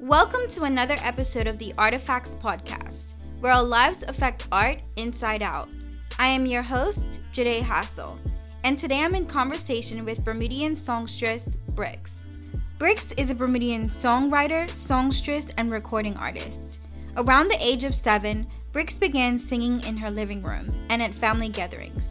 Welcome to another episode of the Artifacts Podcast, where our lives affect art inside out. I am your host, Jade Hassel, and today I'm in conversation with Bermudian songstress Brix. Brix is a Bermudian songwriter, songstress, and recording artist. Around the age of seven, Brix began singing in her living room and at family gatherings.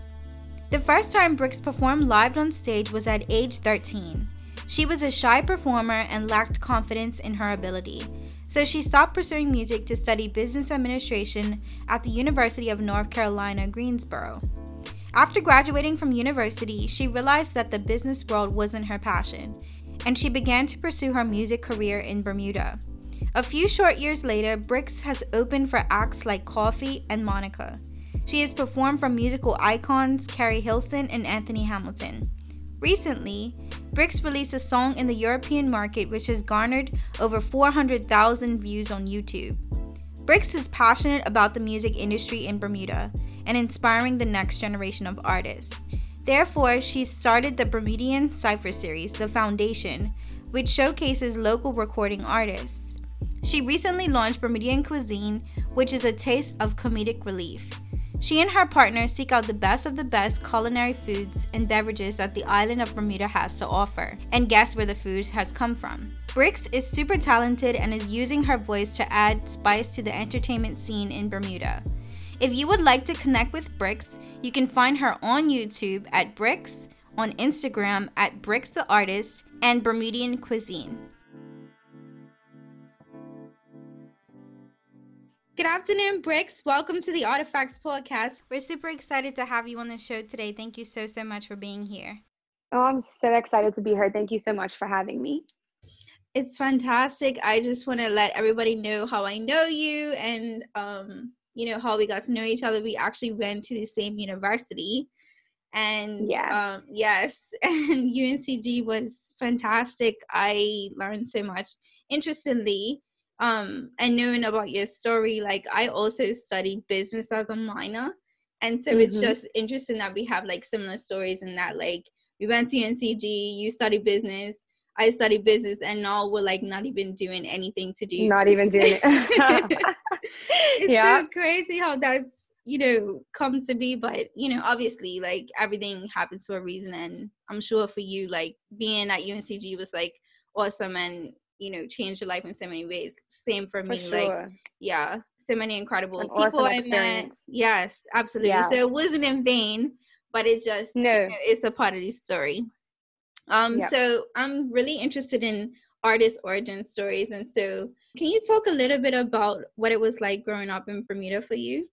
The first time Brix performed live on stage was at age 13. She was a shy performer and lacked confidence in her ability, so she stopped pursuing music to study business administration at the University of North Carolina, Greensboro. After graduating from university, she realized that the business world wasn't her passion, and she began to pursue her music career in Bermuda. A few short years later, Brix has opened for acts like Koffee and Monica. She has performed for musical icons Keri Hilson and Anthony Hamilton. Recently, Brix released a song in the European market which has garnered over 400,000 views on YouTube. Brix is passionate about the music industry in Bermuda and inspiring the next generation of artists. Therefore, she started the Bermudian Cypher series, The Foundation, which showcases local recording artists. She recently launched Bermudian Cuisine, which is a taste of comedic relief. She and her partner seek out the best of the best culinary foods and beverages that the island of Bermuda has to offer, and guess where the food has come from. Brix is super talented and is using her voice to add spice to the entertainment scene in Bermuda. If you would like to connect with Brix, you can find her on YouTube at Brix, on Instagram at Brix the Artist, and Bermudian Cuisine. Good afternoon, Brix. Welcome to the Artifacts Podcast. We're super excited to have you on the show today. Thank you so, so much for being here. Oh, I'm so excited to be here. Thank you so much for having me. It's fantastic. I just want to let everybody know how I know you and, um, you know, how we got to know each other. We actually went to the same university. And yeah. Um, yes, and UNCG was fantastic. I learned so much. Interestingly, um and knowing about your story like i also studied business as a minor and so mm-hmm. it's just interesting that we have like similar stories in that like we went to uncg you studied business i studied business and now we're like not even doing anything to do not even doing it it's yeah. so crazy how that's you know come to be but you know obviously like everything happens for a reason and i'm sure for you like being at uncg was like awesome and you know changed your life in so many ways. Same for, for me sure. like yeah so many incredible An people awesome i met. yes absolutely. Yeah. so it wasn't in vain but it's just no. you know, it's a part of the story. Um yep. so i'm really interested in artist origin stories and so can you talk a little bit about what it was like growing up in bermuda for you?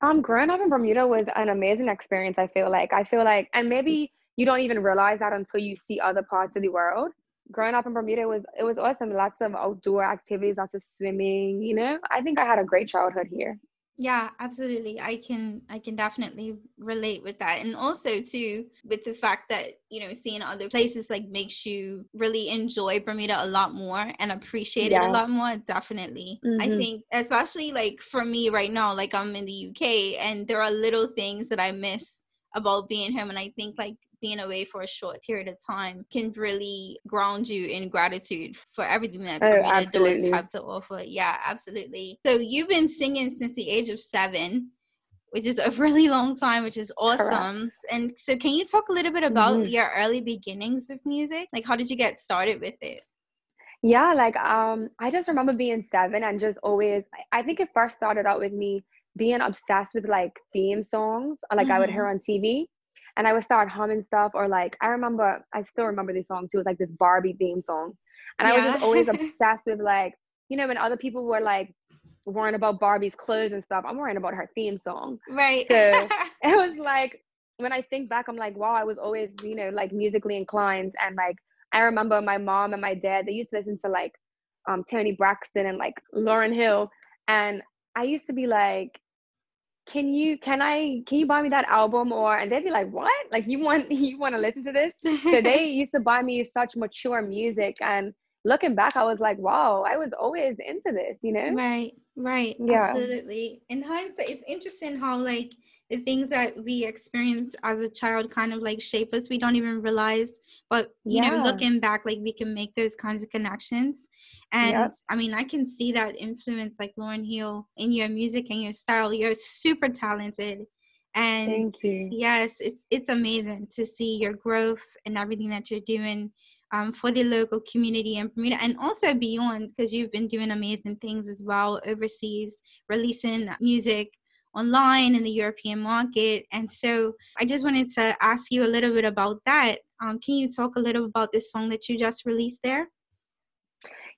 Um growing up in bermuda was an amazing experience i feel like. I feel like and maybe you don't even realize that until you see other parts of the world growing up in Bermuda was it was awesome. Lots of outdoor activities, lots of swimming. You know, I think I had a great childhood here. Yeah, absolutely. I can I can definitely relate with that. And also too with the fact that, you know, seeing other places like makes you really enjoy Bermuda a lot more and appreciate yeah. it a lot more. Definitely. Mm-hmm. I think especially like for me right now, like I'm in the UK and there are little things that I miss about being home and I think like being away for a short period of time can really ground you in gratitude for everything that oh, Bermuda does have to offer. Yeah, absolutely. So you've been singing since the age of seven which is a really long time, which is awesome. Correct. And so, can you talk a little bit about mm-hmm. your early beginnings with music? Like, how did you get started with it? Yeah, like um, I just remember being seven and just always. I think it first started out with me being obsessed with like theme songs, like mm-hmm. I would hear mm-hmm. on TV and I would start humming stuff or like I remember I still remember this song too. It was like this Barbie theme song. And yeah. I was just always obsessed with like, you know, when other people were like worrying about Barbie's clothes and stuff, I'm worrying about her theme song. Right. So it was like when I think back, I'm like, wow, I was always, you know, like musically inclined and like I remember my mom and my dad, they used to listen to like um Toni Braxton and like Lauryn Hill. And I used to be like, can you can i can you buy me that album or and they'd be like what? Like you want you want to listen to this? So they used to buy me such mature music and looking back i was like wow i was always into this you know? Right right yeah. absolutely. In hindsight it's interesting how like the things that we experience as a child kind of like shape us we don't even realize but you yeah. know looking back like we can make those kinds of connections and yep. i mean i can see that influence like lauryn hill in your music and your style you're super talented and Thank you. yes it's it's amazing to see your growth and everything that you're doing um, for the local community in Bermuda and also beyond because you've been doing amazing things as well overseas, releasing music online in the European market. And so I just wanted to ask you a little bit about that. Um, can you talk a little about this song that you just released there?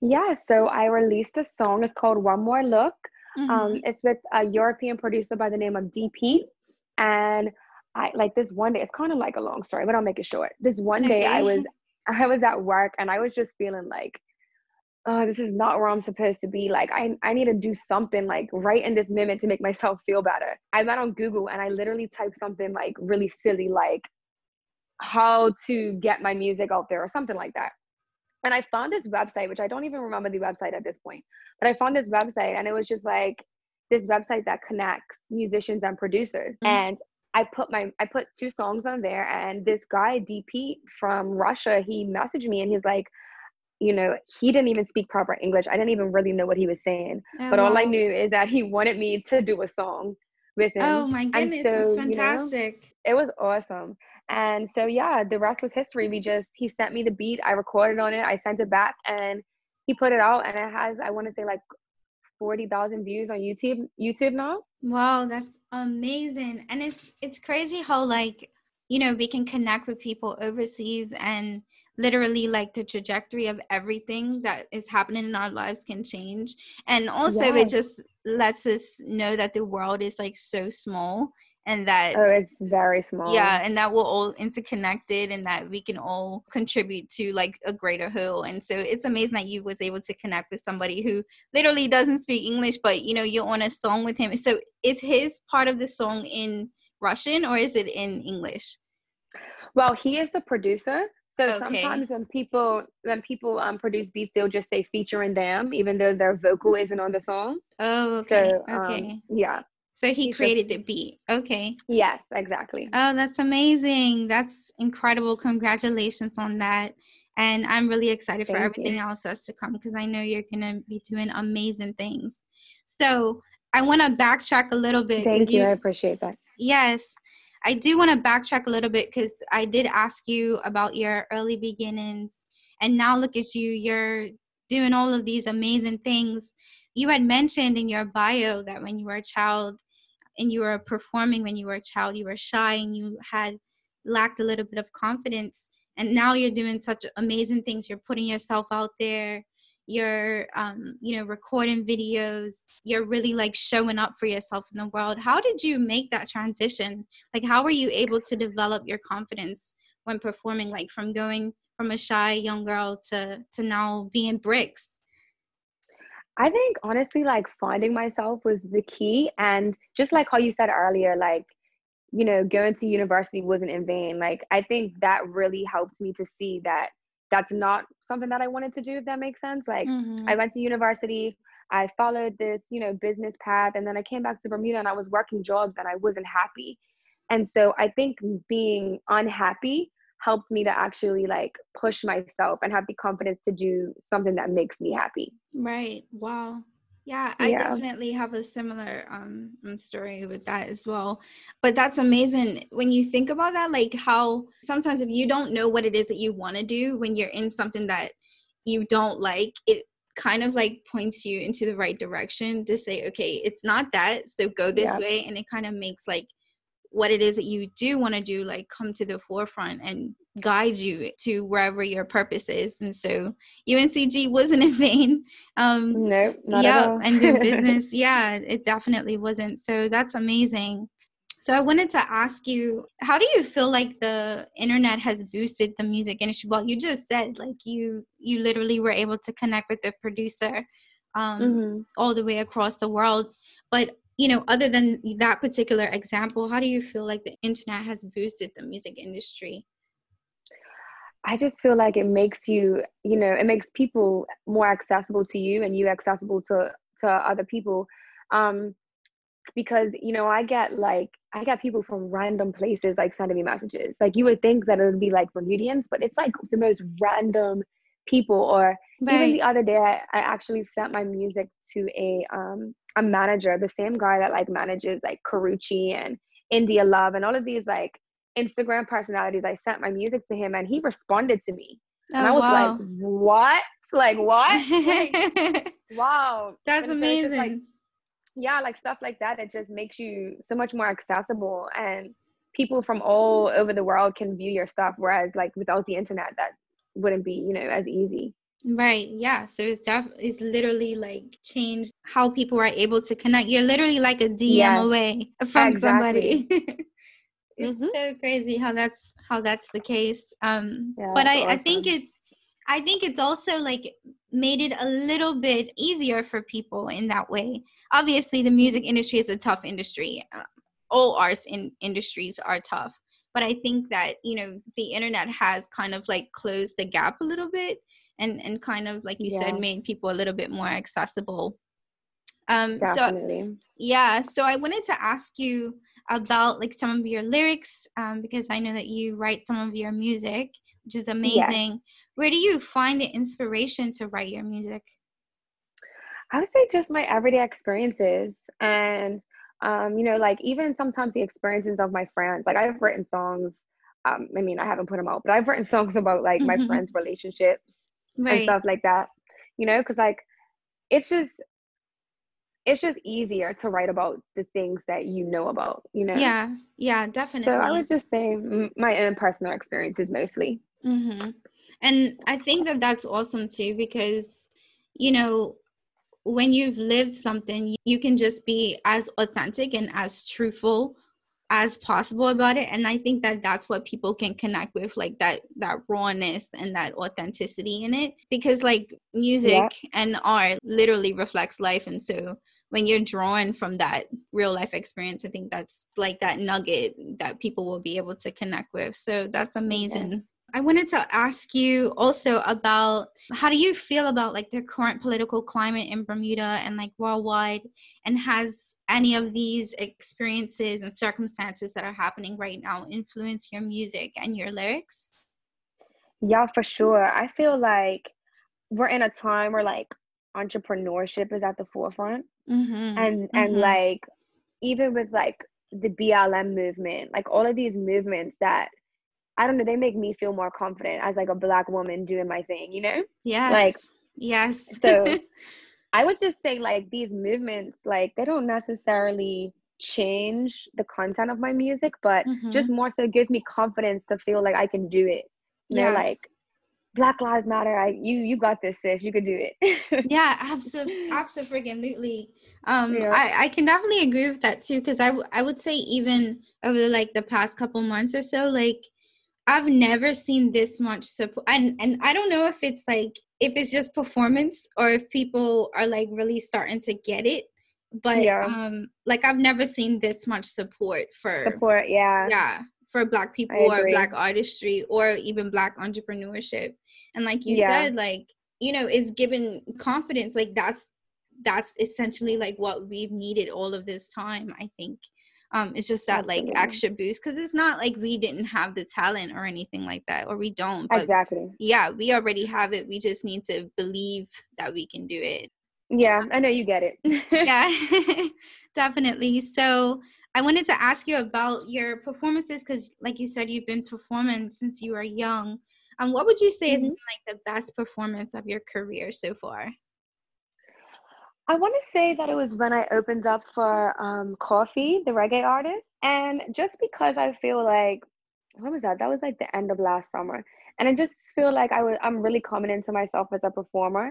Yeah, so I released a song. It's called One More Look. Mm-hmm. Um, it's with a European producer by the name of DP. And I like this one day, it's kind of like a long story, but I'll make it short. This one day I was I was at work and I was just feeling like, oh, this is not where I'm supposed to be. Like, I, I need to do something like right in this minute to make myself feel better. I went on Google and I literally typed something like really silly, like how to get my music out there or something like that. And I found this website, which I don't even remember the website at this point, but I found this website and it was just like this website that connects musicians and producers. Mm-hmm. And I put my I put two songs on there and this guy DP from Russia he messaged me and he's like you know he didn't even speak proper English. I didn't even really know what he was saying. Oh, but wow. all I knew is that he wanted me to do a song with him. Oh my goodness. so, that's fantastic you know, it was awesome. And so yeah the rest was history. We just he sent me the beat. I recorded on it. I sent it back and he put it out and it has I want to say like 40,000 views on YouTube YouTube now. Wow, that's amazing. And it's it's crazy how like, you know, we can connect with people overseas and literally like the trajectory of everything that is happening in our lives can change. And also yes. it just lets us know that the world is like so small and that oh it's very small yeah and that we're all interconnected and that we can all contribute to like a greater whole and so it's amazing that you was able to connect with somebody who literally doesn't speak english but you know you're on a song with him so is his part of the song in russian or is it in english well he is the producer so okay. sometimes when people when people um produce beats, they'll just say featuring them, even though their vocal isn't on the song. Oh, okay. So, okay. Um, yeah. So he created the beat. Okay. Yes, exactly. Oh, that's amazing. That's incredible. Congratulations on that. And I'm really excited Thank for everything you. else that's to come because I know you're going to be doing amazing things. So I want to backtrack a little bit. Thank you. you. I appreciate that. Yes. I do want to backtrack a little bit because I did ask you about your early beginnings. And now look at you. You're doing all of these amazing things. You had mentioned in your bio that when you were a child, and you were performing when you were a child you were shy and you had lacked a little bit of confidence and now you're doing such amazing things you're putting yourself out there you're um, you know recording videos you're really like showing up for yourself in the world how did you make that transition like how were you able to develop your confidence when performing like from going from a shy young girl to to now being Brix I think honestly, like finding myself was the key. And just like how you said earlier, like, you know, going to university wasn't in vain. Like, I think that really helped me to see that that's not something that I wanted to do, if that makes sense. Like, mm-hmm. I went to university, I followed this, you know, business path, and then I came back to Bermuda and I was working jobs and I wasn't happy. And so I think being unhappy helped me to actually like push myself and have the confidence to do something that makes me happy. Right. Wow. Yeah, I yeah. definitely have a similar um, um story with that as well. But that's amazing when you think about that like how sometimes if you don't know what it is that you want to do when you're in something that you don't like, it kind of like points you into the right direction to say okay, it's not that, so go this yeah. way and it kind of makes like what it is that you do want to do like come to the forefront and guide you to wherever your purpose is and so uncg wasn't in vain um no not yeah at all. and do business yeah it definitely wasn't so that's amazing so i wanted to ask you how do you feel like the internet has boosted the music industry well you just said like you you literally were able to connect with the producer um, mm-hmm. all the way across the world but you know, other than that particular example, how do you feel like the internet has boosted the music industry? I just feel like it makes you, you know, it makes people more accessible to you and you accessible to to other people. Um, because you know I get like I get people from random places like sending me messages. Like you would think that it would be like Bermudians, but it's like the most random people. Or right. even the other day, I, I actually sent my music to a um a manager, the same guy that like manages like Karrueche and India Love and all of these like Instagram personalities. I sent my music to him and he responded to me. Oh, and I oh, was wow. like, what? Like what? like, wow. That's amazing. like, yeah, like stuff like that. It just makes you so much more accessible and people from all over the world can view your stuff. Whereas like without the internet, that wouldn't be, you know, as easy. Right. Yeah. So it's def- it's literally like changed how people are able to connect. You're literally like a DM yeah, away from exactly. somebody. it's mm-hmm. so crazy how that's how that's the case. Um yeah, but I, awesome. I think it's I think it's also like made it a little bit easier for people in that way. Obviously the music industry is a tough industry. Uh, all arts in industries are tough. But I think that, you know, the internet has kind of like closed the gap a little bit and and kind of like you yeah. said made people a little bit more accessible um Definitely. so yeah so i wanted to ask you about like some of your lyrics um, because i know that you write some of your music which is amazing where do you find the inspiration to write your music i would say just my everyday experiences and um, you know like even sometimes the experiences of my friends like i've written songs um, i mean i haven't put them out but i've written songs about like mm-hmm. my friends relationships right. and stuff like that you know because like it's just it's just easier to write about the things that you know about you know? Yeah yeah definitely so i would just say my own personal experiences mostly. Mm-hmm. and i think that that's awesome too because you know when you've lived something you can just be as authentic and as truthful as possible about it. And i think that that's what people can connect with like that that rawness and that authenticity in it because like music yeah. and art literally reflects life. And so when you're drawn from that real life experience i think that's like that nugget that people will be able to connect with so that's amazing I wanted to ask you also about how do you feel about like the current political climate in Bermuda and like worldwide and has any of these experiences and circumstances that are happening right now influence your music and your lyrics? Yeah, for sure. I feel like we're in a time where like entrepreneurship is at the forefront. Mm-hmm. And and mm-hmm. like even with like the BLM movement, like all of these movements that I don't know, they make me feel more confident as like a black woman doing my thing, you know? Yeah. Like yes. so I would just say like these movements, like they don't necessarily change the content of my music, but mm-hmm. just more so gives me confidence to feel like I can do it. You yes. know, like Black Lives Matter. I you you got this, sis. You could do it. yeah, absolutely, absolutely. Um, yeah. I I can definitely agree with that too, because I w- I would say even over like the past couple months or so, like I've never seen this much support, and and I don't know if it's like if it's just performance or if people are like really starting to get it. But yeah. um, like I've never seen this much support for support. Yeah, yeah, for Black people or Black artistry or even Black entrepreneurship. And like you yeah. said, like you know, it's given confidence. Like that's that's essentially like what we've needed all of this time. I think um it's just that Absolutely. like extra boost because it's not like we didn't have the talent or anything like that or we don't but exactly yeah we already have it we just need to believe that we can do it yeah i know you get it yeah definitely so i wanted to ask you about your performances because like you said you've been performing since you were young um what would you say mm-hmm. has been like the best performance of your career so far I want to say that it was when I opened up for um, Koffee, the reggae artist. And just because I feel like, when was that? That was like the end of last summer. And I just feel like I was, I'm really coming into myself as a performer.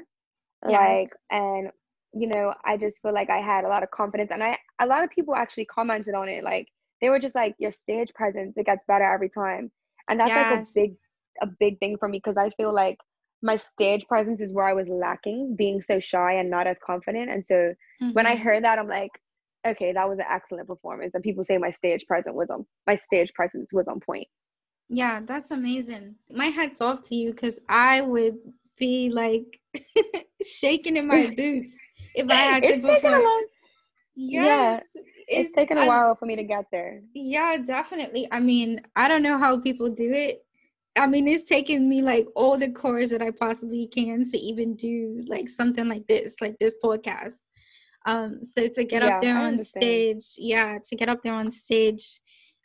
Yes. Like, and, you know, I just feel like I had a lot of confidence. And I, a lot of people actually commented on it. Like, they were just like, your stage presence, it gets better every time. And that's yes. like a big, a big thing for me because I feel like my stage presence is where I was lacking, being so shy and not as confident. And so mm-hmm. when I mm-hmm. heard that, I'm like, okay, that was an excellent performance. And people say my stage presence was on my stage presence was on point. Yeah, that's amazing. My hat's off to you because I would be like shaking in my boots if I had to perform. Yes. Yeah. it's, it's taken a I, while for me to get there. Yeah, definitely. I mean, I don't know how people do it. I mean, it's taken me like all the course that I possibly can to even do like something like this, like this podcast. Um, so to get yeah, up there on stage, yeah, to get up there on stage,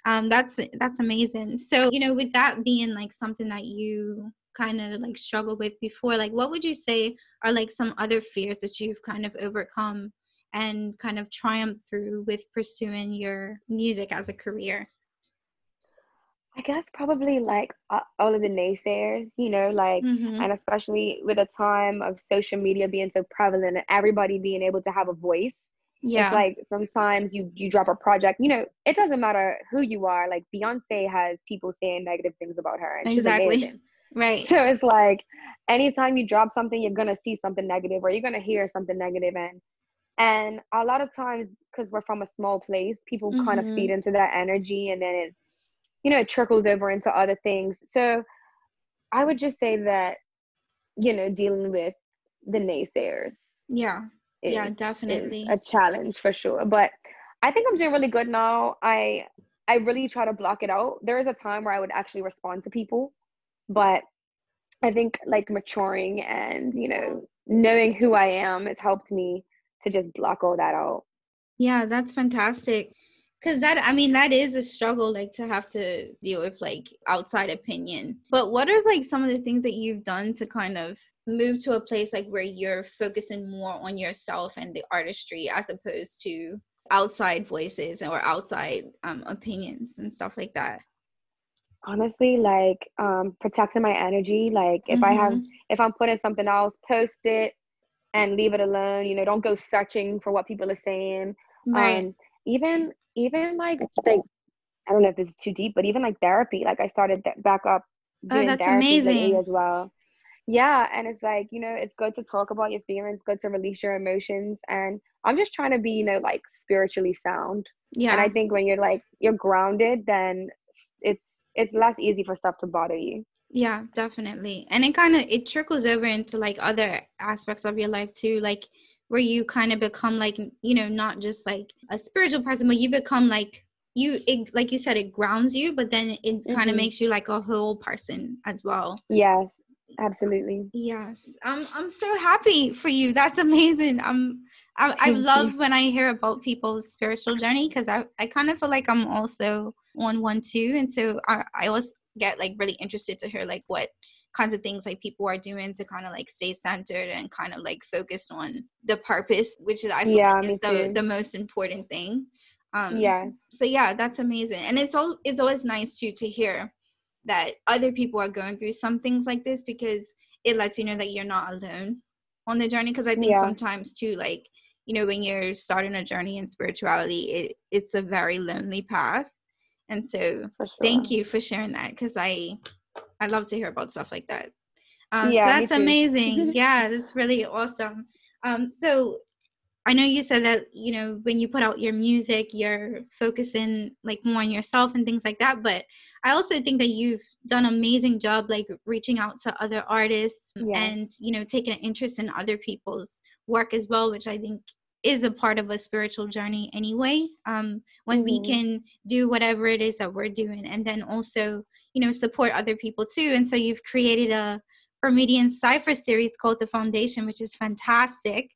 um, that's that's amazing. So you know, with that being like something that you kind of like struggled with before, like what would you say are like some other fears that you've kind of overcome and kind of triumphed through with pursuing your music as a career? I guess probably like all of the naysayers, you know, like, mm-hmm. and especially with a time of social media being so prevalent and everybody being able to have a voice. Yeah. It's like sometimes you you drop a project, you know, it doesn't matter who you are. Like Beyonce has people saying negative things about her, and exactly. she's amazing. Right. So it's like anytime you drop something, you're gonna see something negative, or you're gonna hear something negative, and and a lot of times because we're from a small place, people mm-hmm. kind of feed into that energy, and then it you know, it trickles over into other things. So I would just say that, you know, dealing with the naysayers. Yeah. Is, yeah, definitely. a challenge for sure. But I think I'm doing really good now. I I really try to block it out. There is a time where I would actually respond to people, but I think like maturing and, you know, knowing who I am has helped me to just block all that out. Yeah, that's fantastic. Because that i mean that is a struggle like to have to deal with like outside opinion. But what are like some of the things that you've done to kind of move to a place like where you're focusing more on yourself and the artistry as opposed to outside voices or outside um, opinions and stuff like that honestly like um protecting my energy like if mm-hmm. i have mm-hmm. if i'm putting something else post it and leave it alone you know don't go searching for what people are saying right. um even even like like I don't know if this is too deep, but even like therapy, like I started th- back up oh, doing oh, that's therapy amazing. as well. Yeah, and it's like you know, it's good to talk about your feelings, good to release your emotions, and I'm just trying to be you know like spiritually sound. Yeah, and I think when you're like you're grounded, then it's it's less easy for stuff to bother you. Yeah, definitely, and it kind of it trickles over into like other aspects of your life too, like where you kind of become like you know not just like a spiritual person but you become like you it, like you said it grounds you but then it mm-hmm. kind of makes you like a whole person as well. Yes absolutely. Yes. I'm i'm so happy for you. That's amazing. I'm i, I love when i hear about people's spiritual journey because i i kind of feel like i'm also on one too and so i i always get like really interested to hear like what kinds of things like people are doing to kind of like stay centered and kind of like focused on the purpose, which is I feel yeah, like is the, the most important thing. Um, yeah. So yeah, that's amazing, and it's all it's always nice too to hear that other people are going through some things like this because it lets you know that you're not alone on the journey. Because I think yeah. sometimes too, like you know, when you're starting a journey in spirituality, it it's a very lonely path. And so, sure. thank you for sharing that because I I love to hear about stuff like that. Um, yeah, so that's amazing. yeah, that's really awesome. Um, so I know you said that you know when you put out your music, you're focusing like more on yourself and things like that. But I also think that you've done an amazing job like reaching out to other artists yeah. and you know taking an interest in other people's work as well, which I think is a part of a spiritual journey anyway. Um, when mm-hmm. we can do whatever it is that we're doing, and then also you know support other people too and so you've created a Bermudian Cipher series called The Foundation, which is fantastic.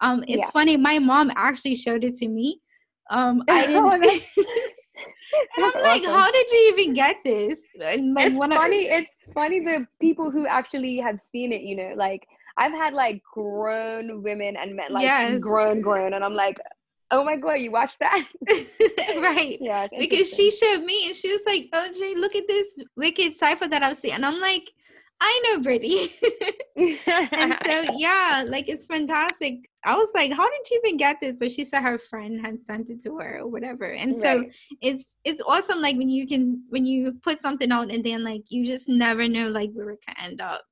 Um, it's yeah. funny, my mom actually showed it to me. Um, I didn't. and I'm like, awesome. how did you even get this? And like, it's funny. I, it's funny the people who actually have seen it. You know, like I've had like grown women and men, like yes. grown, grown, and I'm like, oh my god, you watched that? right. Yeah. Because she showed me and she was like, oh Jay, look at this wicked cipher that I've seen. And I'm like, I know Brittany. and so yeah, like it's fantastic. I was like, how did you even get this? But she said her friend had sent it to her or whatever. And right. so it's it's awesome like when you can when you put something out and then like you just never know like where it can end up.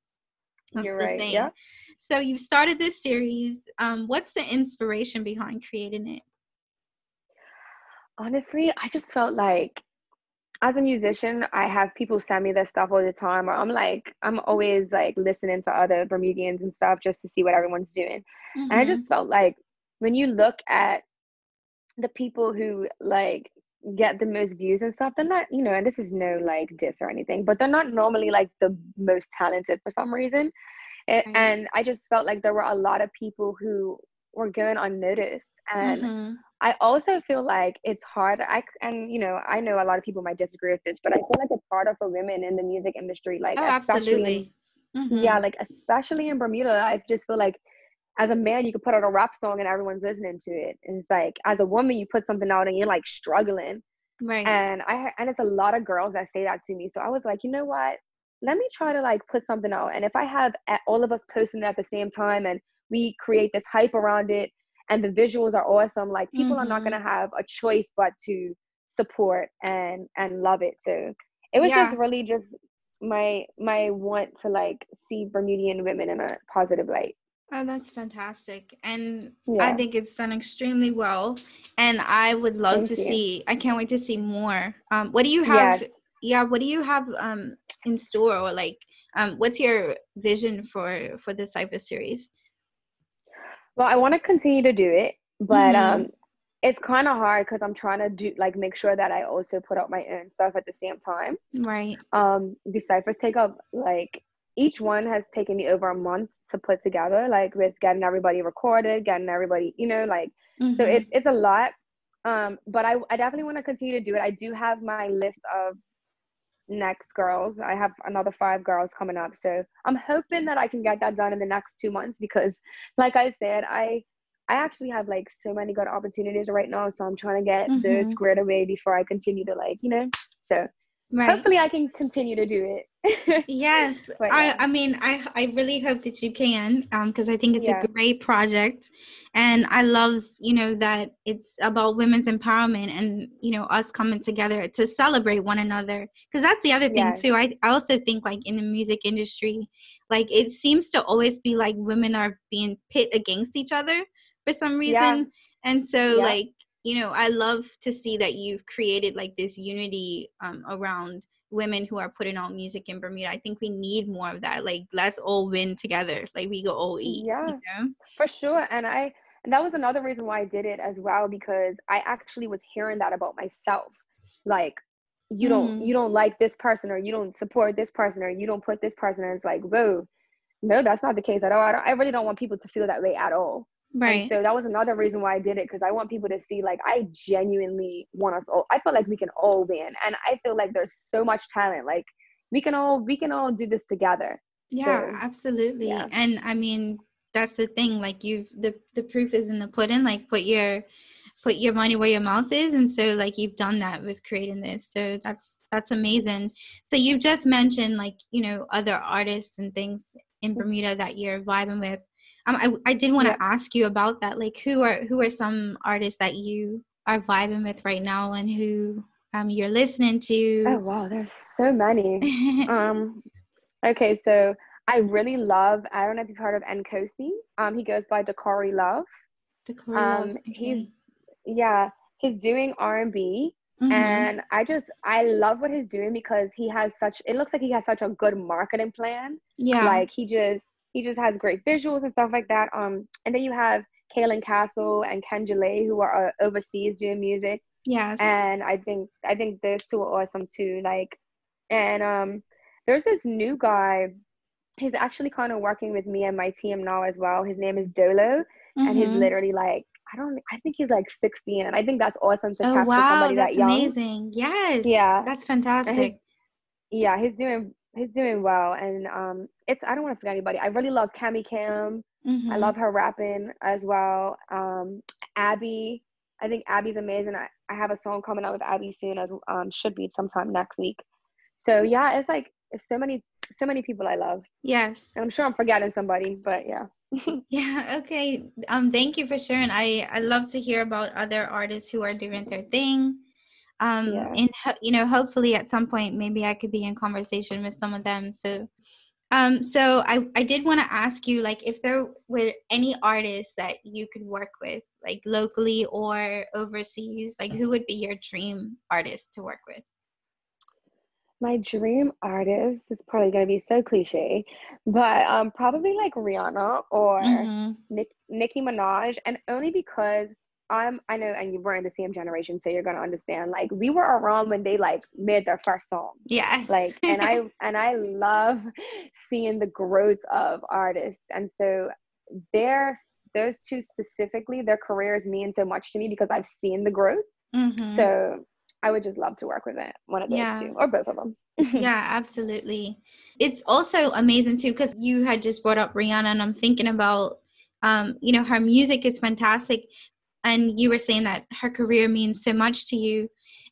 That's You're right. Thing. Yeah. So you started this series. Um, what's the inspiration behind creating it? honestly, I just felt like as a musician, I have people send me their stuff all the time, or I'm like, I'm always like listening to other Bermudians and stuff just to see what everyone's doing. Mm-hmm. And I mm-hmm. just felt like when you look at the people who like get the most views and stuff, they're not, you know, and this is no like diss or anything, but they're not normally like the most talented for some reason. It. And I just felt like there were a lot of people who were going unnoticed. And mm-hmm. I also feel like it's hard. I and you know I know a lot of people might disagree with this, but I feel like it's harder for women in the music industry. Like oh, absolutely. In, mm-hmm. Yeah, like especially in Bermuda, I just feel like as a man you could put out a rap song and everyone's listening to it. And it's like as a woman you put something out and you're like struggling. Right. And I and it's a lot of girls that say that to me. So I was like, you know what? Let me try to like put something out. And if I have all of us posting at the same time and we create this hype around it and the visuals are awesome like people mm-hmm. are not going to mm-hmm. have a choice but to support and and love it so it was yeah. just really just my my want to like see bermudian women in a positive light Oh, that's fantastic. And yeah. I think it's done extremely well. And I would love Thank to you. see, I can't wait to see more. Um, what do you have? Yes. Yeah, what do you have um, in store or like, um, what's your vision for, for the Cypher series? Well, I want to continue to do it, but mm-hmm. um, it's kind of hard because I'm trying to do like make sure that I also put out my own stuff at the same time. Right. Um, the ciphers take up like each one has taken me over a month to put together, like with getting everybody recorded, getting everybody, you know, like mm-hmm. so it's it's a lot. Um, but I I definitely want to continue to do it. I do have my list of next girls. I have another five girls coming up. So I'm hoping that I can get that done in the next two months because like I said, I I actually have like so many good opportunities right now. So I'm trying to get mm-hmm. those squared away before I continue to like, you know. So Right. Hopefully, I can continue to do it. yes, but, yeah. I, I mean, I I really hope that you can, because um, I think it's yeah. a great project, and I love you know that it's about women's empowerment and you know us coming together to celebrate one another. Because that's the other thing yes. too. I I also think like in the music industry, like it seems to always be like women are being pit against each other for some reason, yeah. and so like you know i love to see that you've created like this unity um, around women who are putting out music in bermuda i think we need more of that like let's all win together like we go all eat yeah you know? for sure and i and that was another reason why i did it as well because i actually was hearing that about myself like you don't mm. you don't like this person or you don't support this person or you don't put this person and it's like whoa no that's not the case at all I, I really don't want people to feel that way at all Right. And so that was another reason why I did it because I want people to see like I genuinely want us all. I feel like we can all win, and I feel like there's so much talent. Like we can all we can all do this together. Yeah, so, absolutely. Yeah. And I mean that's the thing. Like you've the the proof is in the pudding. Like put your put your money where your mouth is, and so like you've done that with creating this. So that's that's amazing. So you've just mentioned like you know other artists and things in mm-hmm. Bermuda that you're vibing with um, I, I did want to yeah. ask you about that. Like, who are who are some artists that you are vibing with right now, and who um you're listening to? Oh wow, there's so many. um, okay, so I really love. I don't know if you've heard of Nkosi. Um, he goes by Dakari Love. Dakari um, Love. Okay. He's yeah, he's doing R and B. Mm-hmm. And I just I love what he's doing because he has such it looks like he has such a good marketing plan. Yeah. Like he just he just has great visuals and stuff like that. Um, and then you have Kaylin Castle and Ken Jalay who are uh, overseas doing music. Yes. And I think I think those two are awesome too. Like, and um, there's this new guy. He's actually kind of working with me and my team now as well. His name is Dolo, mm-hmm. and he's mm-hmm. literally like I don't. I think he's like 16, and I think that's awesome to oh, capture wow, somebody that's that young. Amazing. Yes. Yeah. That's fantastic. His, yeah, he's doing he's doing well, and um, it's I don't want to forget anybody. I really love Cami Cam. Mm-hmm. I love her rapping as well. Um, Abby, I think Abby's amazing. I, I have a song coming out with Abby soon, as um, should be sometime next week. So yeah, it's like it's so many so many people I love. Yes, and I'm sure I'm forgetting somebody, but yeah. yeah. Okay. Um. Thank you for sharing. I I love to hear about other artists who are doing their thing um yeah. and you know hopefully at some point maybe i could be in conversation with some of them so um so i i did want to ask you like if there were any artists that you could work with like locally or overseas like who would be your dream artist to work with my dream artist is probably going to be so cliche, but um, probably like Rihanna or mm-hmm. Nick, Nicki Minaj, and only because I'm I know and you were in the same generation, so you're gonna understand. Like we were around when they like made their first song. Yes. Like and I and I love seeing the growth of artists. And so their those two specifically, their careers mean so much to me because I've seen the growth. Mm-hmm. So I would just love to work with it, one of those yeah. two, or both of them. yeah, absolutely. It's also amazing too because you had just brought up Rihanna, and I'm thinking about, um, you know, her music is fantastic, and you were saying that her career means so much to you,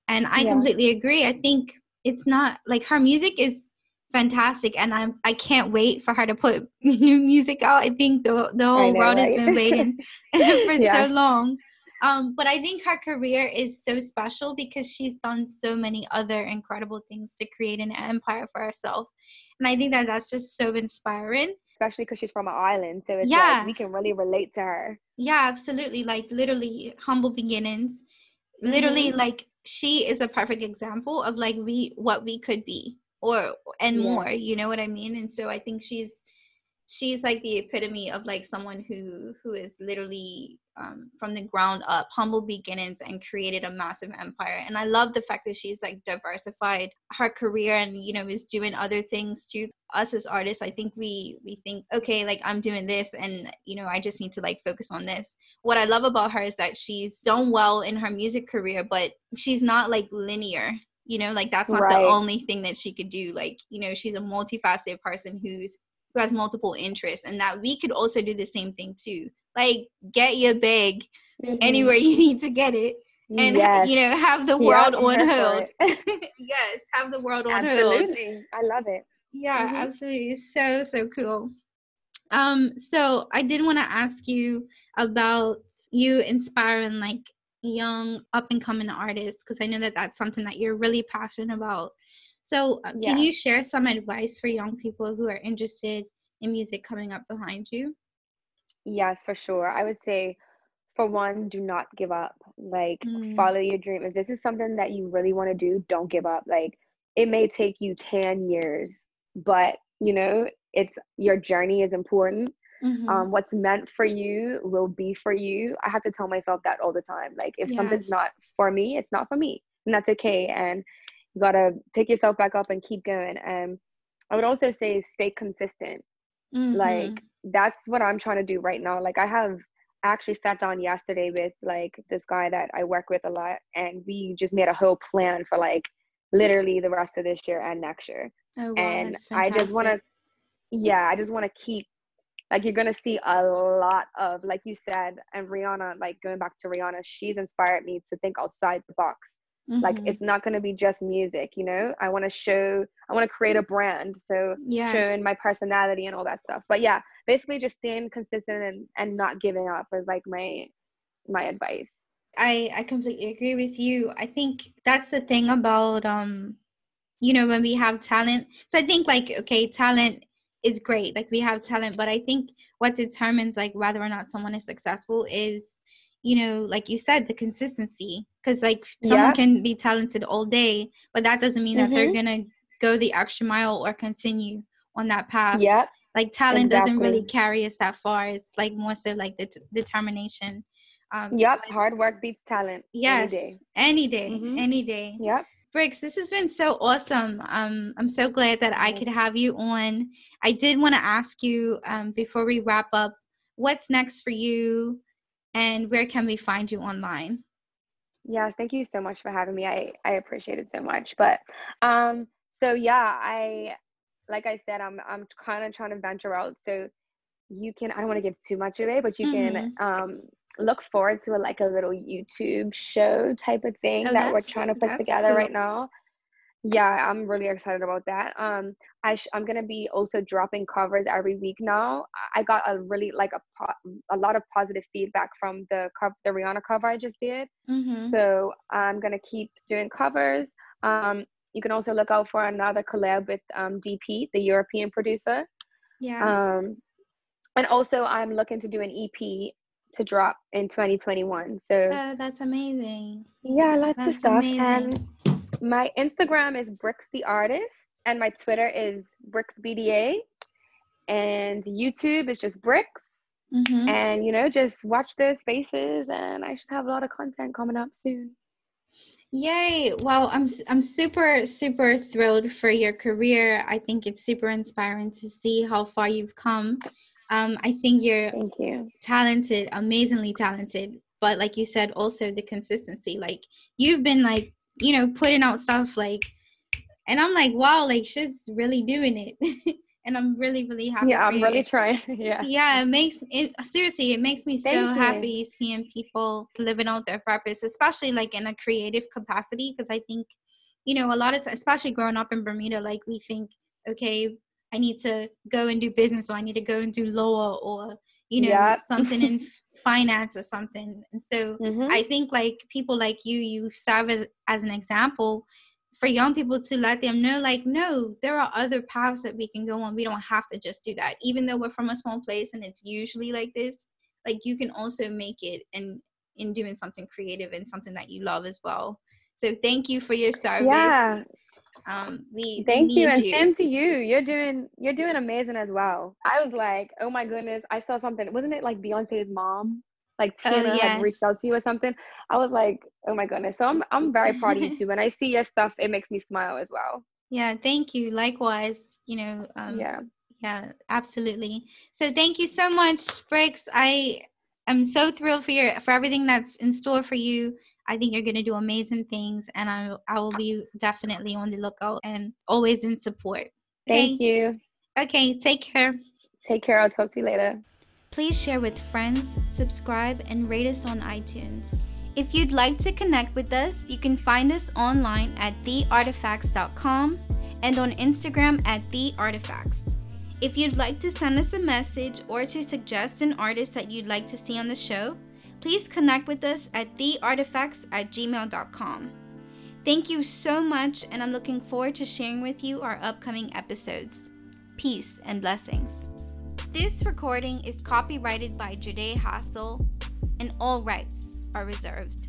and I yeah. completely agree. I think it's not like her music is fantastic, and I'm I can't wait for her to put new music out. I think the the whole know, world right? has been waiting for yeah. so long. Um, but I think her career is so special because she's done so many other incredible things to create an empire for herself. And I think that that's just so inspiring. Especially because she's from an island. So it's yeah. like we can really relate to her. Yeah, absolutely. Like literally humble beginnings. Mm-hmm. Literally, like she is a perfect example of like we what we could be or and yeah. more, you know what I mean? And so I think she's she's like the epitome of like someone who who is literally um, from the ground up humble beginnings and created a massive empire. And i love the fact that she's like diversified her career and you know is doing other things too. Us as artists i think we we think okay like i'm doing this and you know i just need to like focus on this. What i love about her is that she's done well in her music career but she's not like linear you know? Like that's not right. the only thing that she could do. Like you know she's a multifaceted person who's who has multiple interests and that we could also do the same thing too like get your bag mm-hmm. anywhere you need to get it and yes. you know have the world yeah, on hold yes have the world on absolutely hold. i love it yeah mm-hmm. absolutely so so cool um so i did want to ask you about you inspiring like young up and coming artists because i know that that's something that you're really passionate about so, uh, yeah. can you share some advice for young people who are interested in music coming up behind you? Yes, for sure. I would say, for one, do not give up. Like, mm. follow your dream. If this is something that you really want to do, don't give up. Like, it may take you 10 years, but you know, it's your journey is important. Mm-hmm. Um, what's meant for you will be for you. I have to tell myself that all the time. Like, if yes. something's not for me, it's not for me, and that's okay. And you gotta pick yourself back up and keep going. And i would also say stay consistent. Mm-hmm. like that's what i'm trying to do right now. Like i have actually sat down yesterday with like this guy that i work with a lot and we just made a whole plan for like literally the rest of this year and next year. Oh, wow, and i just want to yeah i just want to keep like you're gonna see a lot of like you said and rihanna like going back to rihanna she's inspired me to think outside the box Mm-hmm. Like it's not going to be just music, you know. I want to show, I want to create a brand, so yes. showing my personality and all that stuff. But yeah, basically just staying consistent and and not giving up is like my my advice. I I completely agree with you. I think that's the thing about um, you know, when we have talent. So I think like okay, talent is great. Like we have talent, but I think what determines like whether or not someone is successful is you know, like you said, the consistency. Because like someone yeah. can be talented all day, but that doesn't mean mm-hmm. that they're mm-hmm. gonna go the extra mile or continue on that path. Yeah. Like talent exactly. doesn't really carry us that far. It's like more so like the t- determination. Um, yep. Hard work beats talent. Yes. Any day. Any day. Mm-hmm. Any day. Yep. Brix, this has been so awesome. Um, I'm so glad that I could have you on. I did want to ask you um, before we wrap up, what's next for you? And where can we find you online? Yeah, thank you so much for having me. I, I appreciate it so much. But um, so yeah, I like I said, I'm I'm kind of trying to venture out. So you can I don't want to give too much away, but you mm-hmm. can um look forward to a, like a little YouTube show type of thing oh, that we're trying to put together cool. right now yeah i'm really excited about that. Um i sh- i'm gonna be also dropping covers every week now. I got a really like a po- a lot of positive feedback from the co- the rihanna cover i just did. Mm-hmm. so i'm gonna keep doing covers. Um you can also look out for another collab with um dp the european producer. Yeah um and also i'm looking to do an ep to drop in 2021 so oh, that's amazing. Yeah lots that's of stuff amazing. and my Instagram is Brix the Artist, and my Twitter is Brix BDA, and YouTube is just Brix. mm-hmm. and you know just watch their spaces and i should have a lot of content coming up soon Yay. Well, I'm I'm super super thrilled for your career. I think it's super inspiring to see how far you've come. Um, I think you're Thank you. talented, amazingly talented. But like you said, also the consistency. Like you've been like, you know, putting out stuff like and I'm like, wow, like she's really doing it. and I'm really, really happy. Yeah, I'm really trying. yeah. Yeah, it makes it seriously, it makes me Thank so you. happy seeing people living out their purpose, especially like in a creative capacity. Because I think, you know, a lot of especially growing up in Bermuda, like we think, okay, I need to go and do business, or I need to go and do law, or you know, yep. something in finance or something. And so mm-hmm. I think like people like you, you serve as, as an example for young people to let them know like no there are other paths that we can go on we don't have to just do that even though we're from a small place and it's usually like this like you can also make it and in doing something creative and something that you love as well so thank you for your service yeah um we thank we you and you. same to you you're doing you're doing amazing as well i was like oh my goodness i saw something wasn't it like beyonce's mom like oh, Tina oh, yes. had reached out to you or something. I was like, oh my goodness. So I'm I'm very proud of you too. When I see your stuff, it makes me smile as well. Yeah, thank you. Likewise, you know. Um, yeah. Yeah, absolutely. So thank you so much, Brix. I am so thrilled for your for everything that's in store for you. I think you're gonna do amazing things, and I I will be definitely on the lookout and always in support. Okay? Thank you. Okay, take care. Take care. I'll talk to you later. Please share with friends, subscribe, and rate us on iTunes. If you'd like to connect with us, you can find us online at theartifacts.com and on Instagram at theartifacts. If you'd like to send us a message or to suggest an artist that you'd like to see on the show, please connect with us at theartifacts at gmail.com. Thank you so much, and I'm looking forward to sharing with you our upcoming episodes. Peace and blessings. This recording is copyrighted by Jade Hassel, and all rights are reserved.